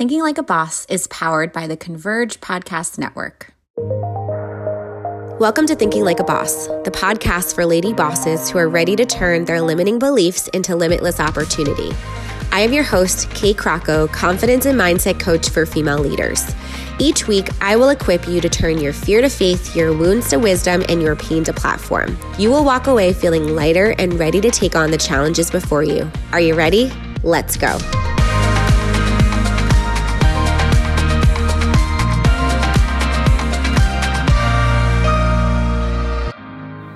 Thinking Like a Boss is powered by the Converge Podcast Network. Welcome to Thinking Like a Boss, the podcast for lady bosses who are ready to turn their limiting beliefs into limitless opportunity. I am your host, Kate Crocco, confidence and mindset coach for female leaders. Each week, I will equip you to turn your fear to faith, your wounds to wisdom, and your pain to platform. You will walk away feeling lighter and ready to take on the challenges before you. Are you ready? Let's go.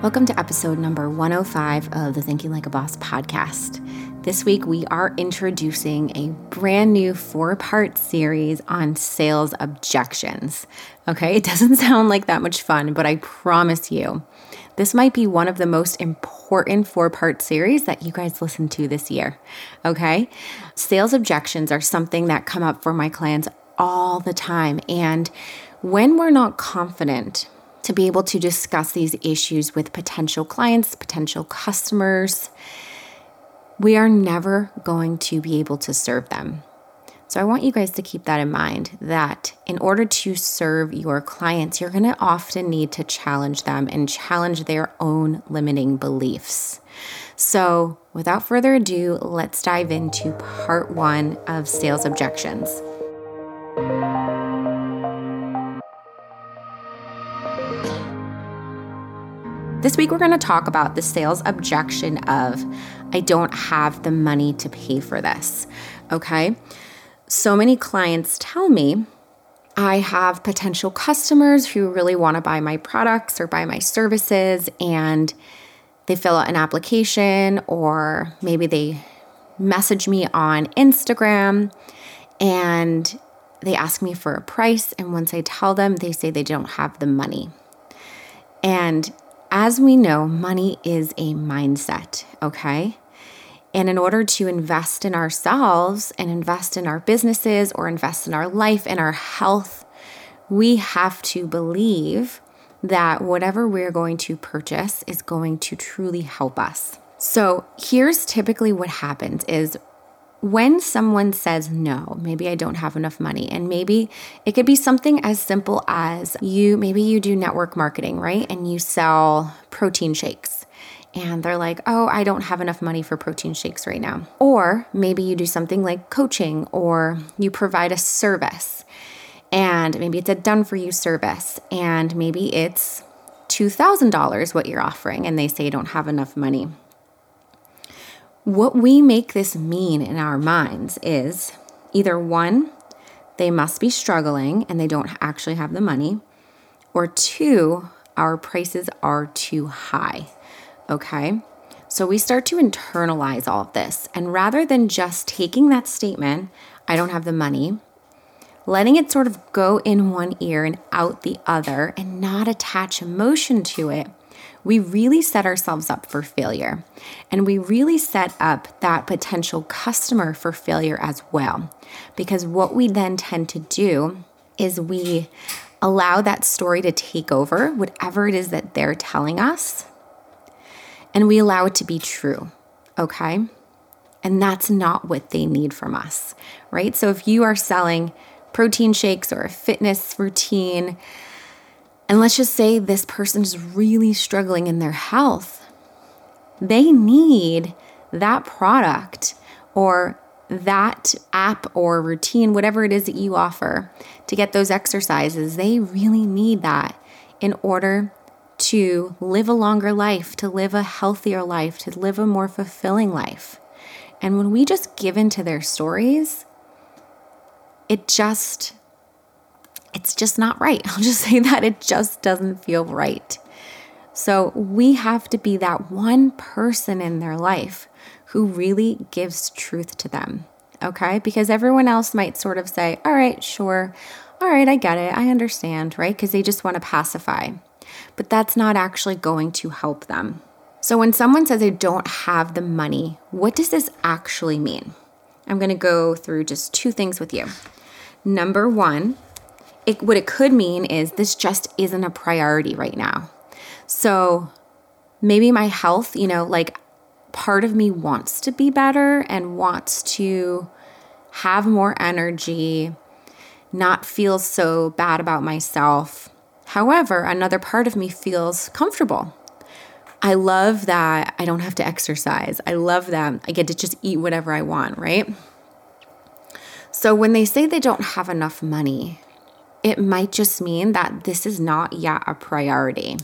Welcome to episode number 105 of the Thinking Like a Boss podcast. This week, we are introducing a brand new four part series on sales objections. Okay, it doesn't sound like that much fun, but I promise you, this might be one of the most important four part series that you guys listen to this year. Okay, sales objections are something that come up for my clients all the time. And when we're not confident, to be able to discuss these issues with potential clients, potential customers, we are never going to be able to serve them. So I want you guys to keep that in mind that in order to serve your clients, you're going to often need to challenge them and challenge their own limiting beliefs. So, without further ado, let's dive into part one of sales objections. This week, we're going to talk about the sales objection of, I don't have the money to pay for this. Okay. So many clients tell me, I have potential customers who really want to buy my products or buy my services, and they fill out an application, or maybe they message me on Instagram and they ask me for a price. And once I tell them, they say they don't have the money. And as we know, money is a mindset, okay? And in order to invest in ourselves and invest in our businesses or invest in our life and our health, we have to believe that whatever we're going to purchase is going to truly help us. So, here's typically what happens is when someone says no, maybe I don't have enough money, and maybe it could be something as simple as you, maybe you do network marketing, right? And you sell protein shakes. And they're like, oh, I don't have enough money for protein shakes right now. Or maybe you do something like coaching or you provide a service. And maybe it's a done for you service. And maybe it's $2,000 what you're offering. And they say you don't have enough money. What we make this mean in our minds is either one, they must be struggling and they don't actually have the money, or two, our prices are too high. Okay? So we start to internalize all of this. And rather than just taking that statement, I don't have the money, letting it sort of go in one ear and out the other and not attach emotion to it, we really set ourselves up for failure. And we really set up that potential customer for failure as well. Because what we then tend to do is we allow that story to take over, whatever it is that they're telling us, and we allow it to be true. Okay. And that's not what they need from us, right? So if you are selling protein shakes or a fitness routine, and let's just say this person is really struggling in their health. They need that product or that app or routine, whatever it is that you offer to get those exercises. They really need that in order to live a longer life, to live a healthier life, to live a more fulfilling life. And when we just give into their stories, it just it's just not right. I'll just say that it just doesn't feel right. So we have to be that one person in their life who really gives truth to them. Okay? Because everyone else might sort of say, all right, sure. All right, I get it. I understand, right? Because they just want to pacify. But that's not actually going to help them. So when someone says they don't have the money, what does this actually mean? I'm going to go through just two things with you. Number one, it, what it could mean is this just isn't a priority right now. So maybe my health, you know, like part of me wants to be better and wants to have more energy, not feel so bad about myself. However, another part of me feels comfortable. I love that I don't have to exercise. I love that I get to just eat whatever I want, right? So when they say they don't have enough money, it might just mean that this is not yet a priority.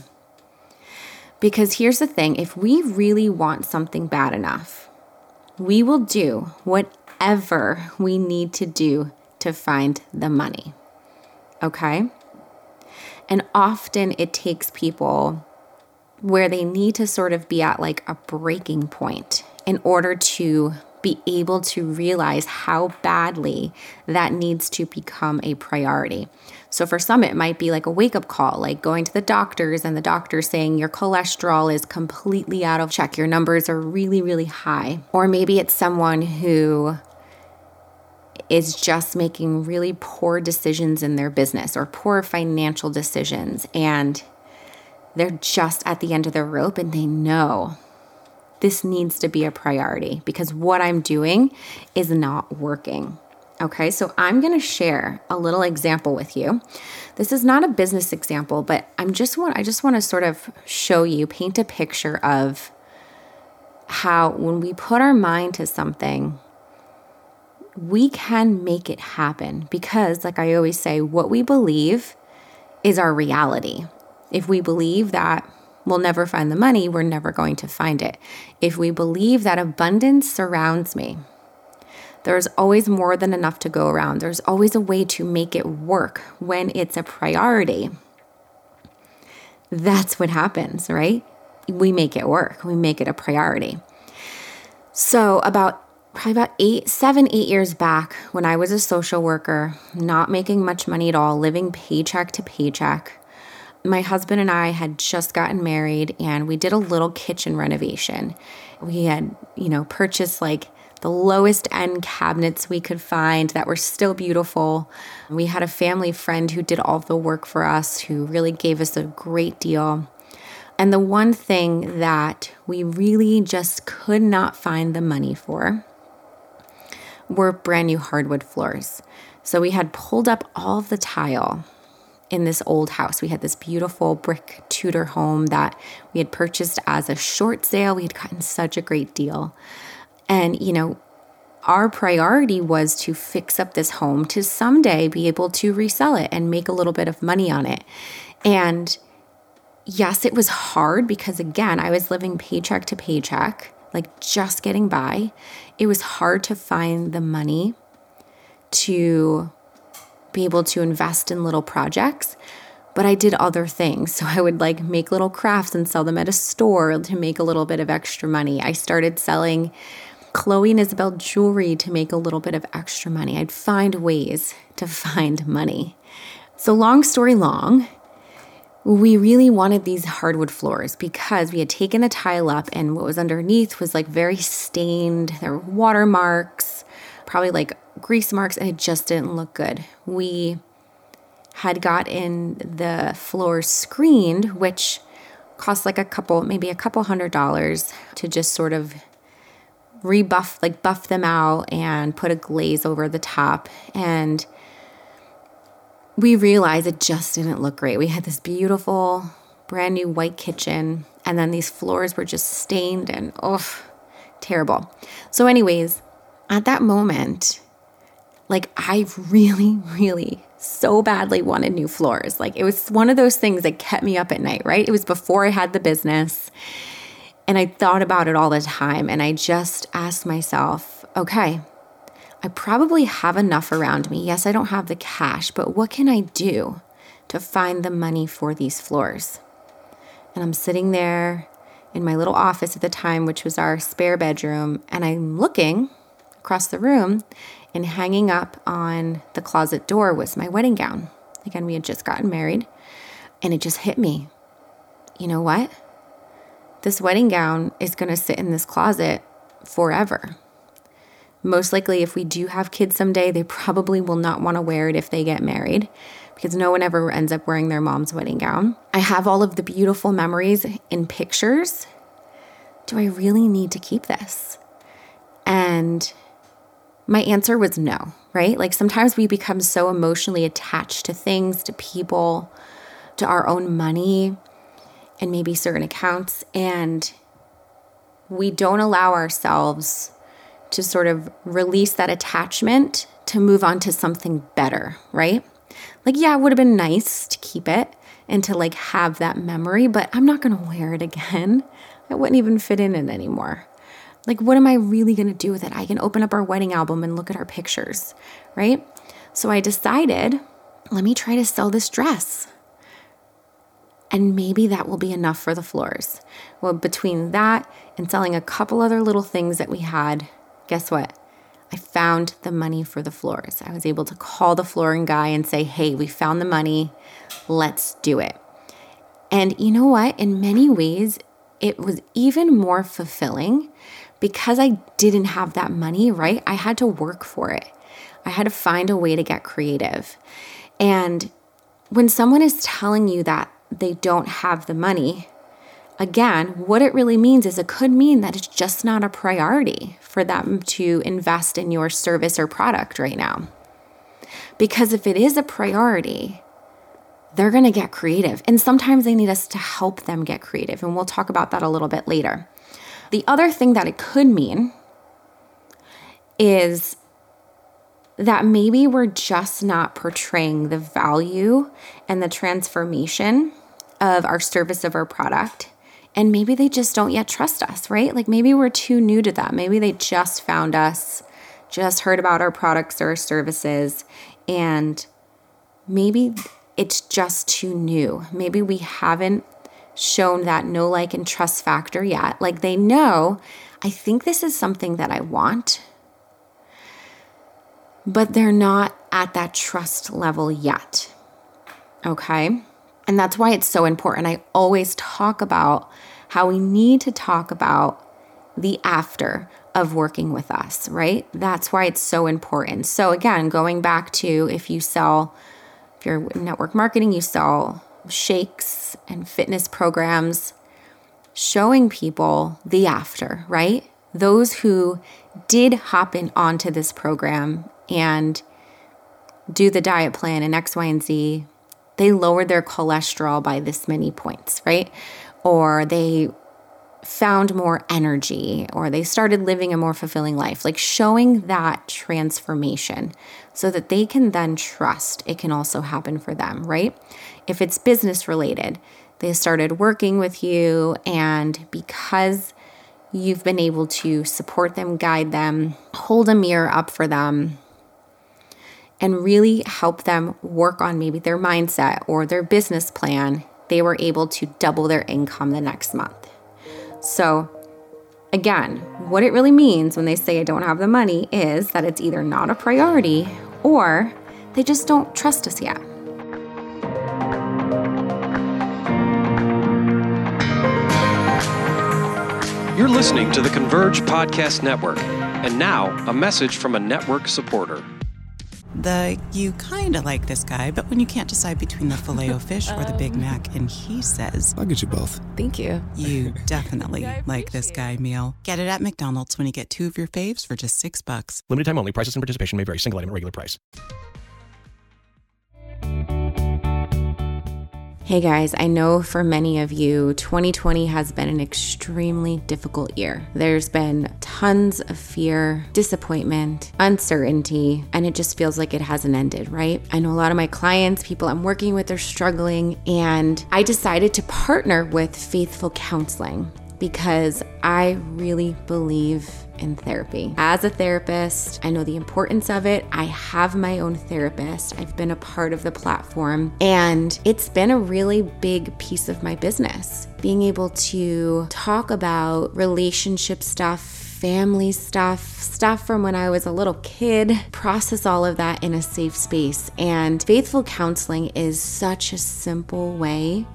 Because here's the thing if we really want something bad enough, we will do whatever we need to do to find the money. Okay? And often it takes people where they need to sort of be at like a breaking point in order to be able to realize how badly that needs to become a priority. So for some, it might be like a wake up call, like going to the doctors and the doctor saying your cholesterol is completely out of check, your numbers are really, really high. Or maybe it's someone who is just making really poor decisions in their business or poor financial decisions and they're just at the end of their rope and they know this needs to be a priority because what I'm doing is not working. Okay, so I'm gonna share a little example with you. This is not a business example, but I'm just want I just want to sort of show you, paint a picture of how when we put our mind to something, we can make it happen because, like I always say, what we believe is our reality. If we believe that we'll never find the money, we're never going to find it. If we believe that abundance surrounds me, there's always more than enough to go around. There's always a way to make it work when it's a priority. That's what happens, right? We make it work, we make it a priority. So, about probably about eight, seven, eight years back, when I was a social worker, not making much money at all, living paycheck to paycheck, my husband and I had just gotten married and we did a little kitchen renovation. We had, you know, purchased like the lowest end cabinets we could find that were still beautiful. We had a family friend who did all the work for us, who really gave us a great deal. And the one thing that we really just could not find the money for were brand new hardwood floors. So we had pulled up all of the tile in this old house. We had this beautiful brick Tudor home that we had purchased as a short sale. We had gotten such a great deal. And, you know, our priority was to fix up this home to someday be able to resell it and make a little bit of money on it. And yes, it was hard because, again, I was living paycheck to paycheck, like just getting by. It was hard to find the money to be able to invest in little projects but I did other things. So I would like make little crafts and sell them at a store to make a little bit of extra money. I started selling Chloe and Isabel jewelry to make a little bit of extra money. I'd find ways to find money. So, long story long, we really wanted these hardwood floors because we had taken the tile up and what was underneath was like very stained. There were watermarks, probably like grease marks, and it just didn't look good. We had gotten the floors screened, which cost like a couple, maybe a couple hundred dollars to just sort of rebuff, like buff them out and put a glaze over the top. And we realized it just didn't look great. We had this beautiful, brand new white kitchen, and then these floors were just stained and oh, terrible. So, anyways, at that moment, like I really, really so badly wanted new floors. Like it was one of those things that kept me up at night, right? It was before I had the business. And I thought about it all the time. And I just asked myself, okay, I probably have enough around me. Yes, I don't have the cash, but what can I do to find the money for these floors? And I'm sitting there in my little office at the time, which was our spare bedroom, and I'm looking across the room and hanging up on the closet door was my wedding gown. Again, we had just gotten married, and it just hit me. You know what? This wedding gown is going to sit in this closet forever. Most likely, if we do have kids someday, they probably will not want to wear it if they get married because no one ever ends up wearing their mom's wedding gown. I have all of the beautiful memories in pictures. Do I really need to keep this? And My answer was no, right? Like sometimes we become so emotionally attached to things, to people, to our own money, and maybe certain accounts, and we don't allow ourselves to sort of release that attachment to move on to something better, right? Like, yeah, it would have been nice to keep it and to like have that memory, but I'm not gonna wear it again. I wouldn't even fit in it anymore. Like, what am I really gonna do with it? I can open up our wedding album and look at our pictures, right? So I decided, let me try to sell this dress. And maybe that will be enough for the floors. Well, between that and selling a couple other little things that we had, guess what? I found the money for the floors. I was able to call the flooring guy and say, hey, we found the money. Let's do it. And you know what? In many ways, it was even more fulfilling because I didn't have that money, right? I had to work for it. I had to find a way to get creative. And when someone is telling you that they don't have the money, again, what it really means is it could mean that it's just not a priority for them to invest in your service or product right now. Because if it is a priority, they're going to get creative. And sometimes they need us to help them get creative. And we'll talk about that a little bit later. The other thing that it could mean is that maybe we're just not portraying the value and the transformation of our service of our product and maybe they just don't yet trust us, right? Like maybe we're too new to them. Maybe they just found us, just heard about our products or our services, and maybe it's just too new. Maybe we haven't shown that know like and trust factor yet. Like they know, I think this is something that I want, but they're not at that trust level yet. Okay. And that's why it's so important. I always talk about how we need to talk about the after of working with us, right? That's why it's so important. So, again, going back to if you sell, if you're network marketing, you sell shakes and fitness programs, showing people the after, right? Those who did hop in onto this program and do the diet plan and X, Y, and Z, they lowered their cholesterol by this many points, right? Or they found more energy or they started living a more fulfilling life, like showing that transformation so that they can then trust it can also happen for them, right? If it's business related, they started working with you, and because you've been able to support them, guide them, hold a mirror up for them, and really help them work on maybe their mindset or their business plan, they were able to double their income the next month. So, again, what it really means when they say I don't have the money is that it's either not a priority or they just don't trust us yet. You're listening to the Converge Podcast Network. And now, a message from a network supporter the you kind of like this guy, but when you can't decide between the filet o fish or the Big Mac, and he says, I'll get you both. Thank you. You definitely like this guy meal. Get it at McDonald's when you get two of your faves for just six bucks. Limited time only. Prices and participation may vary. Single item at regular price. Hey guys, I know for many of you, 2020 has been an extremely difficult year. There's been tons of fear, disappointment, uncertainty, and it just feels like it hasn't ended, right? I know a lot of my clients, people I'm working with, are struggling, and I decided to partner with Faithful Counseling because I really believe in therapy. As a therapist, I know the importance of it. I have my own therapist. I've been a part of the platform, and it's been a really big piece of my business. Being able to talk about relationship stuff family stuff, stuff from when I was a little kid, process all of that in a safe space. And faithful counseling is such a simple way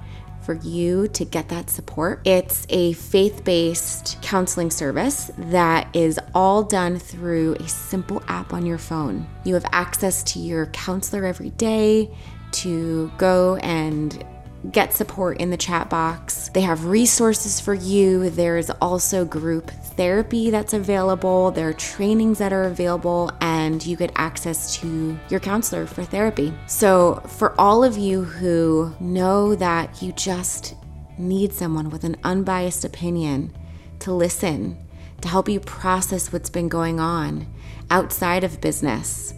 for you to get that support. It's a faith based counseling service that is all done through a simple app on your phone. You have access to your counselor every day to go and get support in the chat box. They have resources for you. There is also group therapy that's available, there are trainings that are available, and you get access to your counselor for therapy. So, for all of you who know that you just need someone with an unbiased opinion to listen, to help you process what's been going on outside of business,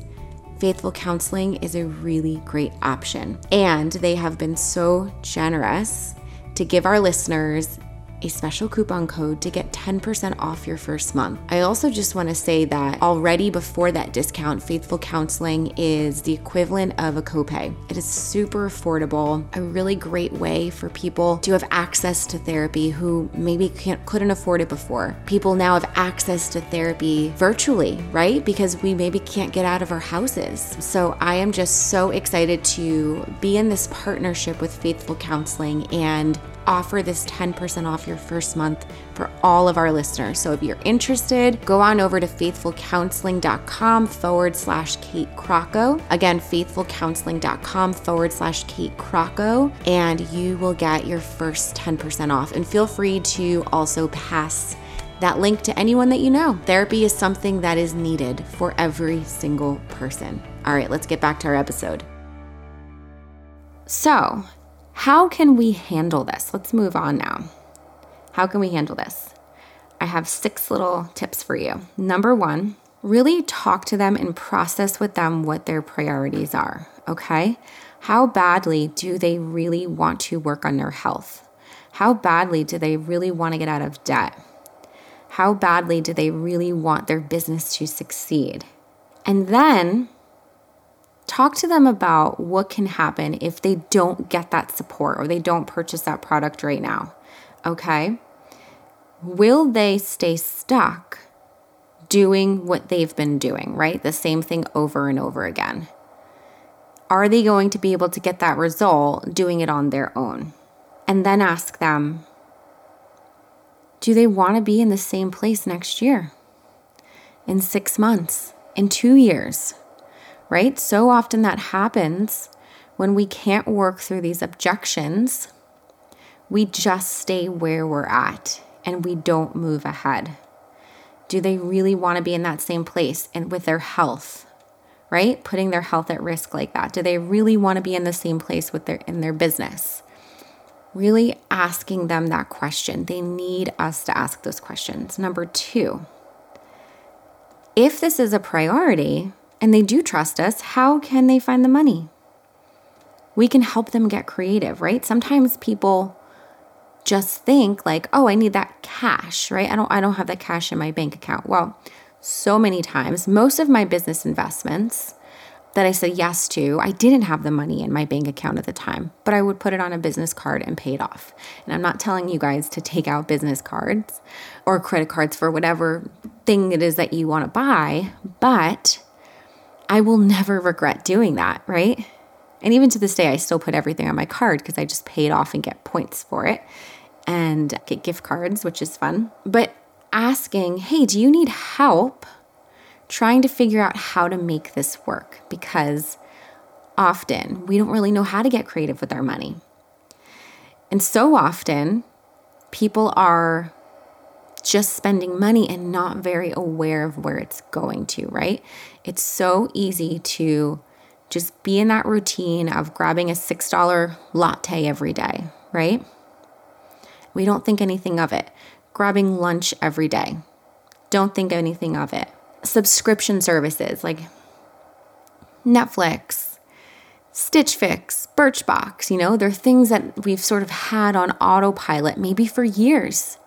Faithful Counseling is a really great option. And they have been so generous to give our listeners a special coupon code to get 10% off your first month. I also just want to say that already before that discount, Faithful Counseling is the equivalent of a copay. It is super affordable, a really great way for people to have access to therapy who maybe can't, couldn't afford it before. People now have access to therapy virtually, right? Because we maybe can't get out of our houses. So I am just so excited to be in this partnership with Faithful Counseling and offer this 10% off your first month for all of our listeners. So if you're interested, go on over to faithfulcounseling.com forward slash Kate Crocco. Again, faithfulcounseling.com forward slash Kate Crocco, and you will get your first 10% off. And feel free to also pass that link to anyone that you know. Therapy is something that is needed for every single person. All right, let's get back to our episode. So, how can we handle this? Let's move on now. How can we handle this? I have six little tips for you. Number one, really talk to them and process with them what their priorities are, okay? How badly do they really want to work on their health? How badly do they really want to get out of debt? How badly do they really want their business to succeed? And then talk to them about what can happen if they don't get that support or they don't purchase that product right now. Okay? Will they stay stuck doing what they've been doing, right? The same thing over and over again. Are they going to be able to get that result doing it on their own? And then ask them do they want to be in the same place next year? In six months? In two years? Right? So often that happens when we can't work through these objections. We just stay where we're at and we don't move ahead. Do they really want to be in that same place and with their health? Right? Putting their health at risk like that. Do they really want to be in the same place with their in their business? Really asking them that question. They need us to ask those questions. Number 2. If this is a priority, and they do trust us, how can they find the money? We can help them get creative, right? Sometimes people just think like, "Oh, I need that cash," right? I don't I don't have that cash in my bank account. Well, so many times, most of my business investments that I said yes to, I didn't have the money in my bank account at the time, but I would put it on a business card and pay it off. And I'm not telling you guys to take out business cards or credit cards for whatever thing it is that you want to buy, but I will never regret doing that, right? And even to this day, I still put everything on my card because I just pay it off and get points for it and get gift cards, which is fun. But asking, hey, do you need help trying to figure out how to make this work? Because often we don't really know how to get creative with our money. And so often people are just spending money and not very aware of where it's going to, right? It's so easy to just be in that routine of grabbing a $6 latte every day, right? We don't think anything of it. Grabbing lunch every day. Don't think anything of it. Subscription services like Netflix, Stitch Fix, Birchbox, you know, they're things that we've sort of had on autopilot maybe for years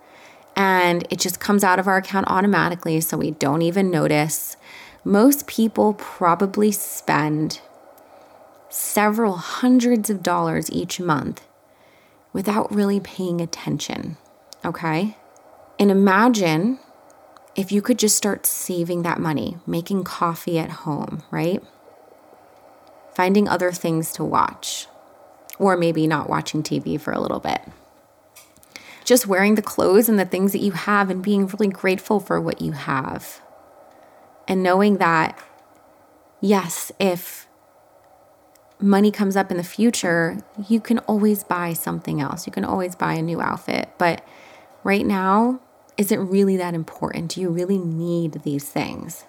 and it just comes out of our account automatically so we don't even notice. Most people probably spend several hundreds of dollars each month without really paying attention. Okay? And imagine if you could just start saving that money, making coffee at home, right? Finding other things to watch, or maybe not watching TV for a little bit just wearing the clothes and the things that you have and being really grateful for what you have. And knowing that, yes, if money comes up in the future, you can always buy something else. You can always buy a new outfit. But right now, is it really that important? Do you really need these things?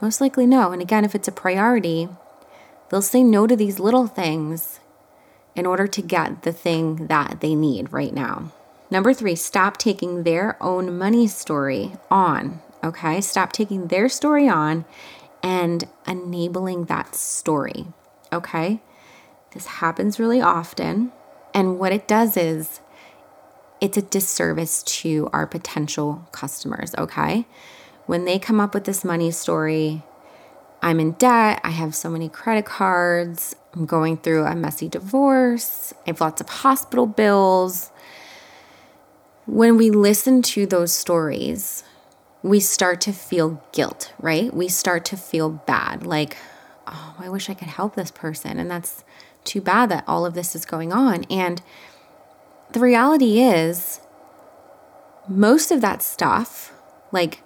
Most likely no. And again, if it's a priority, they'll say no to these little things in order to get the thing that they need right now. Number three, stop taking their own money story on. Okay, stop taking their story on and enabling that story. Okay, this happens really often. And what it does is it's a disservice to our potential customers. Okay, when they come up with this money story, I'm in debt, I have so many credit cards, I'm going through a messy divorce, I have lots of hospital bills. When we listen to those stories, we start to feel guilt, right? We start to feel bad, like, oh, I wish I could help this person. And that's too bad that all of this is going on. And the reality is, most of that stuff, like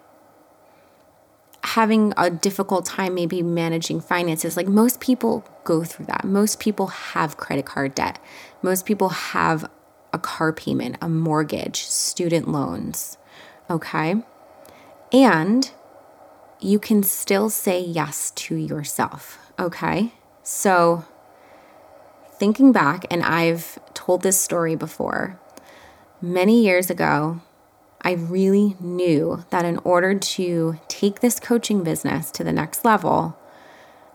having a difficult time maybe managing finances, like most people go through that. Most people have credit card debt. Most people have a car payment, a mortgage, student loans. Okay. And you can still say yes to yourself. Okay. So, thinking back, and I've told this story before, many years ago, I really knew that in order to take this coaching business to the next level,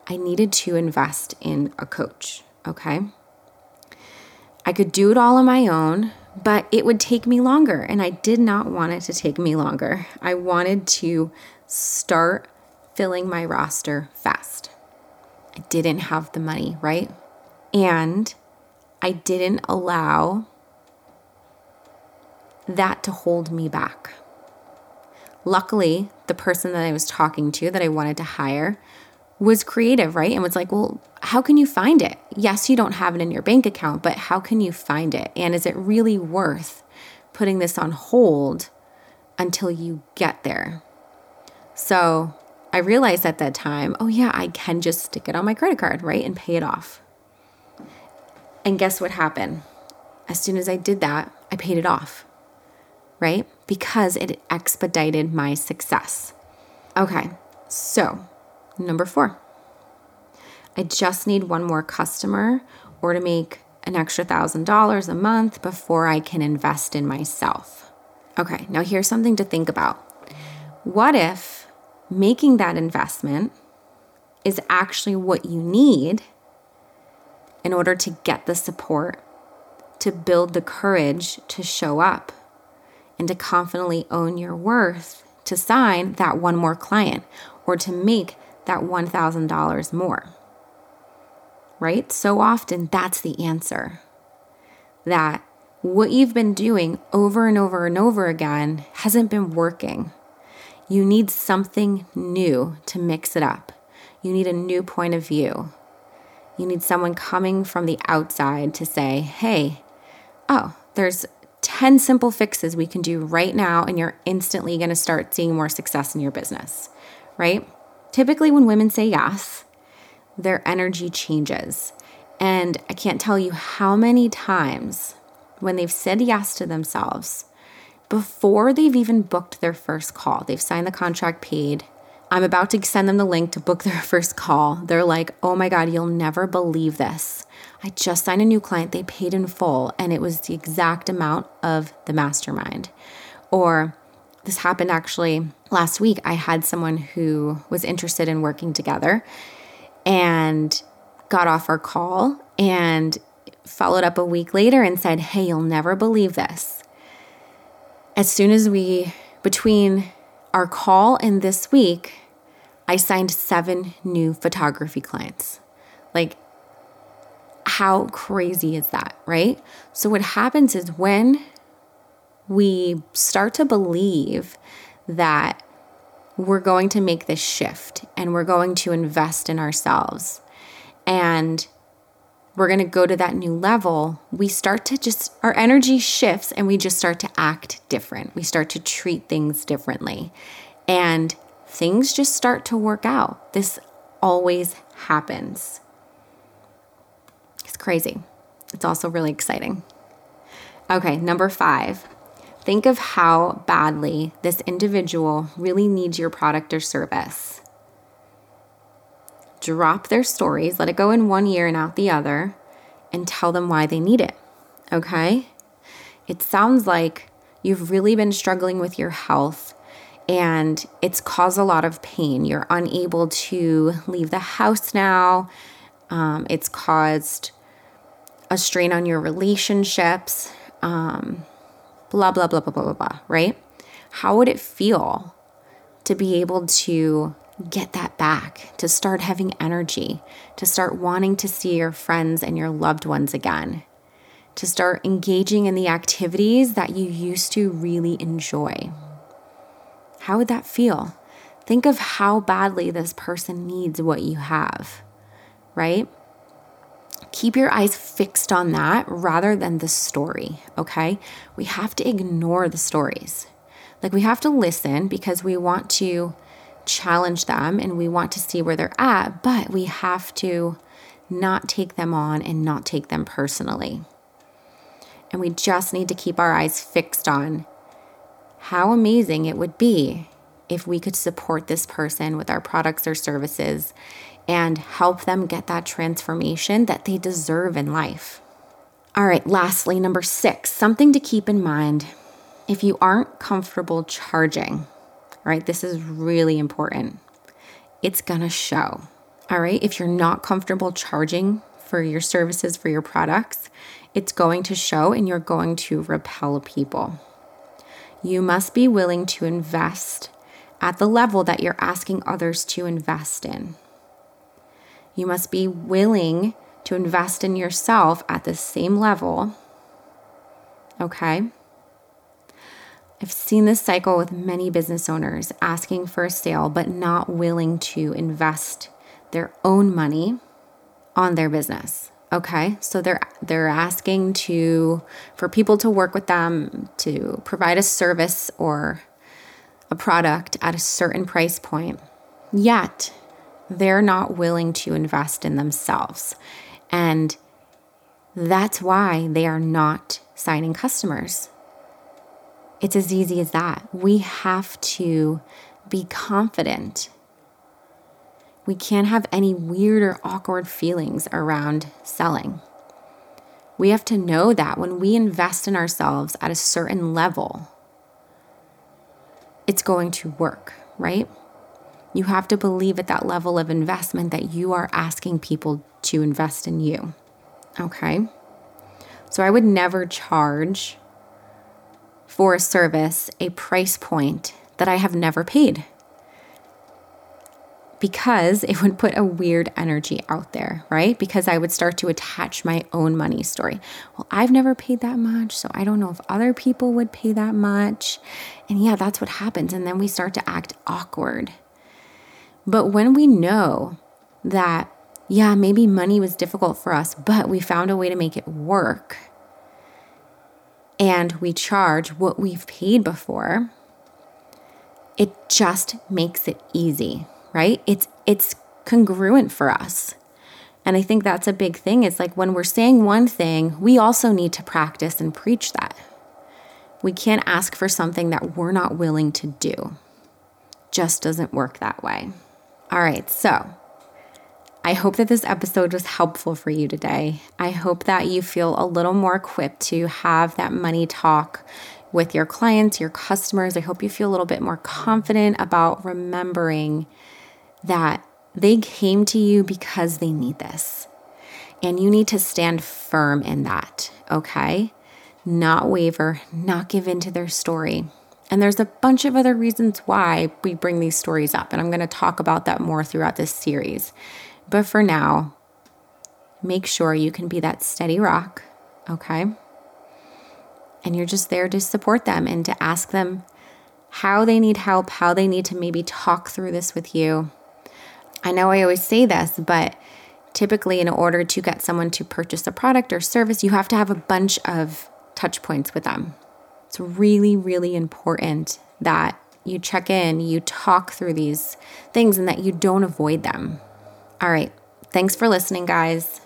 I needed to invest in a coach. Okay. I could do it all on my own, but it would take me longer, and I did not want it to take me longer. I wanted to start filling my roster fast. I didn't have the money, right? And I didn't allow that to hold me back. Luckily, the person that I was talking to that I wanted to hire was creative, right? And was like, well, how can you find it? Yes, you don't have it in your bank account, but how can you find it? And is it really worth putting this on hold until you get there? So I realized at that time, oh, yeah, I can just stick it on my credit card, right? And pay it off. And guess what happened? As soon as I did that, I paid it off right? Because it expedited my success. Okay, so number four, I just need one more customer or to make an extra thousand dollars a month before I can invest in myself. Okay, now here's something to think about. What if making that investment is actually what you need in order to get the support, to build the courage to show up? and to confidently own your worth to sign that one more client or to make that $1,000 more. Right? So often that's the answer. That what you've been doing over and over and over again hasn't been working. You need something new to mix it up. You need a new point of view. You need someone coming from the outside to say, hey, oh, there's 10 simple fixes we can do right now, and you're instantly going to start seeing more success in your business, right? Typically, when women say yes, their energy changes. And I can't tell you how many times when they've said yes to themselves, before they've even booked their first call, they've signed the contract, paid. I'm about to send them the link to book their first call. They're like, oh my God, you'll never believe this. I just signed a new client, they paid in full, and it was the exact amount of the mastermind. Or this happened actually last week. I had someone who was interested in working together and got off our call and followed up a week later and said, Hey, you'll never believe this. As soon as we, between our call and this week, I signed seven new photography clients. Like how crazy is that, right? So, what happens is when we start to believe that we're going to make this shift and we're going to invest in ourselves and we're going to go to that new level, we start to just, our energy shifts and we just start to act different. We start to treat things differently and things just start to work out. This always happens. It's crazy. It's also really exciting. Okay, number five, Think of how badly this individual really needs your product or service. Drop their stories, let it go in one ear and out the other, and tell them why they need it. Okay? It sounds like you've really been struggling with your health and it's caused a lot of pain. You're unable to leave the house now. Um, it's caused a strain on your relationships. Um, blah, blah, blah, blah, blah, blah, blah, right? How would it feel to be able to get that back, to start having energy, to start wanting to see your friends and your loved ones again, to start engaging in the activities that you used to really enjoy? How would that feel? Think of how badly this person needs what you have, right? Keep your eyes fixed on that rather than the story, okay? We have to ignore the stories. Like, we have to listen because we want to challenge them and we want to see where they're at, but we have to not take them on and not take them personally. And we just need to keep our eyes fixed on how amazing it would be if we could support this person with our products or services and help them get that transformation that they deserve in life. All right, lastly, number six, something to keep in mind if you aren't comfortable charging, right? This is really important. It's gonna show. All right, if you're not comfortable charging for your services, for your products, it's going to show and you're going to repel people. You must be willing to invest at the level that you're asking others to invest in. You must be willing to invest in yourself at the same level. Okay? I've seen this cycle with many business owners asking for a sale but not willing to invest their own money on their business. Okay? So they're they're asking to for people to work with them to provide a service or a product at a certain price point. Yet, they're not willing to invest in themselves. And that's why they are not signing customers. It's as easy as that. We have to be confident. We can't have any weird or awkward feelings around selling. We have to know that when we invest in ourselves at a certain level, it's going to work, right? You have to believe at that level of investment that you are asking people to invest in you. Okay? So I would never charge for a service a price point that I have never paid because it would put a weird energy out there, right? Because I would start to attach my own money story. Well, I've never paid that much, so I don't know if other people would pay that much. And yeah, that's what happens. And then we start to act awkward. But when we know that, yeah, maybe money was difficult for us, but we found a way to make it work, and we charge what we've paid before, it just makes it easy right? It's it's congruent for us. And I think that's a big thing. It's like when we're saying one thing, we also need to practice and preach that. We can't ask for something that we're not willing to do. Just doesn't work that way. All right, so I hope that this episode was helpful for you today. I hope that you feel a little more equipped to have that money talk with your clients, your customers. I hope you feel a little bit more confident about remembering that they came to you because they need this. And you need to stand firm in that, okay? Not waver, not give in to their story. And there's a bunch of other reasons why we bring these stories up. And I'm going to talk about that more throughout this series. But for now, make sure you can be that steady rock, okay? And you're just there to support them and to ask them how they need help, how they need to maybe talk through this with you I know I always say this, but typically, in order to get someone to purchase a product or service, you have to have a bunch of touch points with them. It's really, really important that you check in, you talk through these things, and that you don't avoid them. All right. Thanks for listening, guys.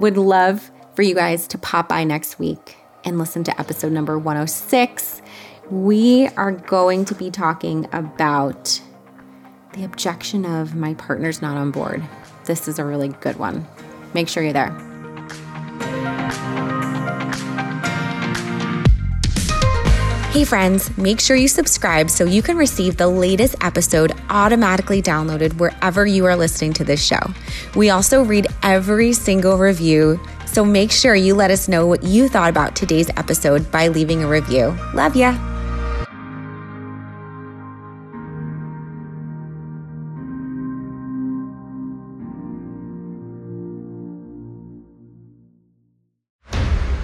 Would love for you guys to pop by next week and listen to episode number 106. We are going to be talking about the objection of my partner's not on board. This is a really good one. Make sure you're there. Hey, friends, make sure you subscribe so you can receive the latest episode automatically downloaded wherever you are listening to this show. We also read every single review, so make sure you let us know what you thought about today's episode by leaving a review. Love ya!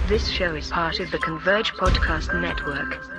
This show is part of the Converge Podcast Network.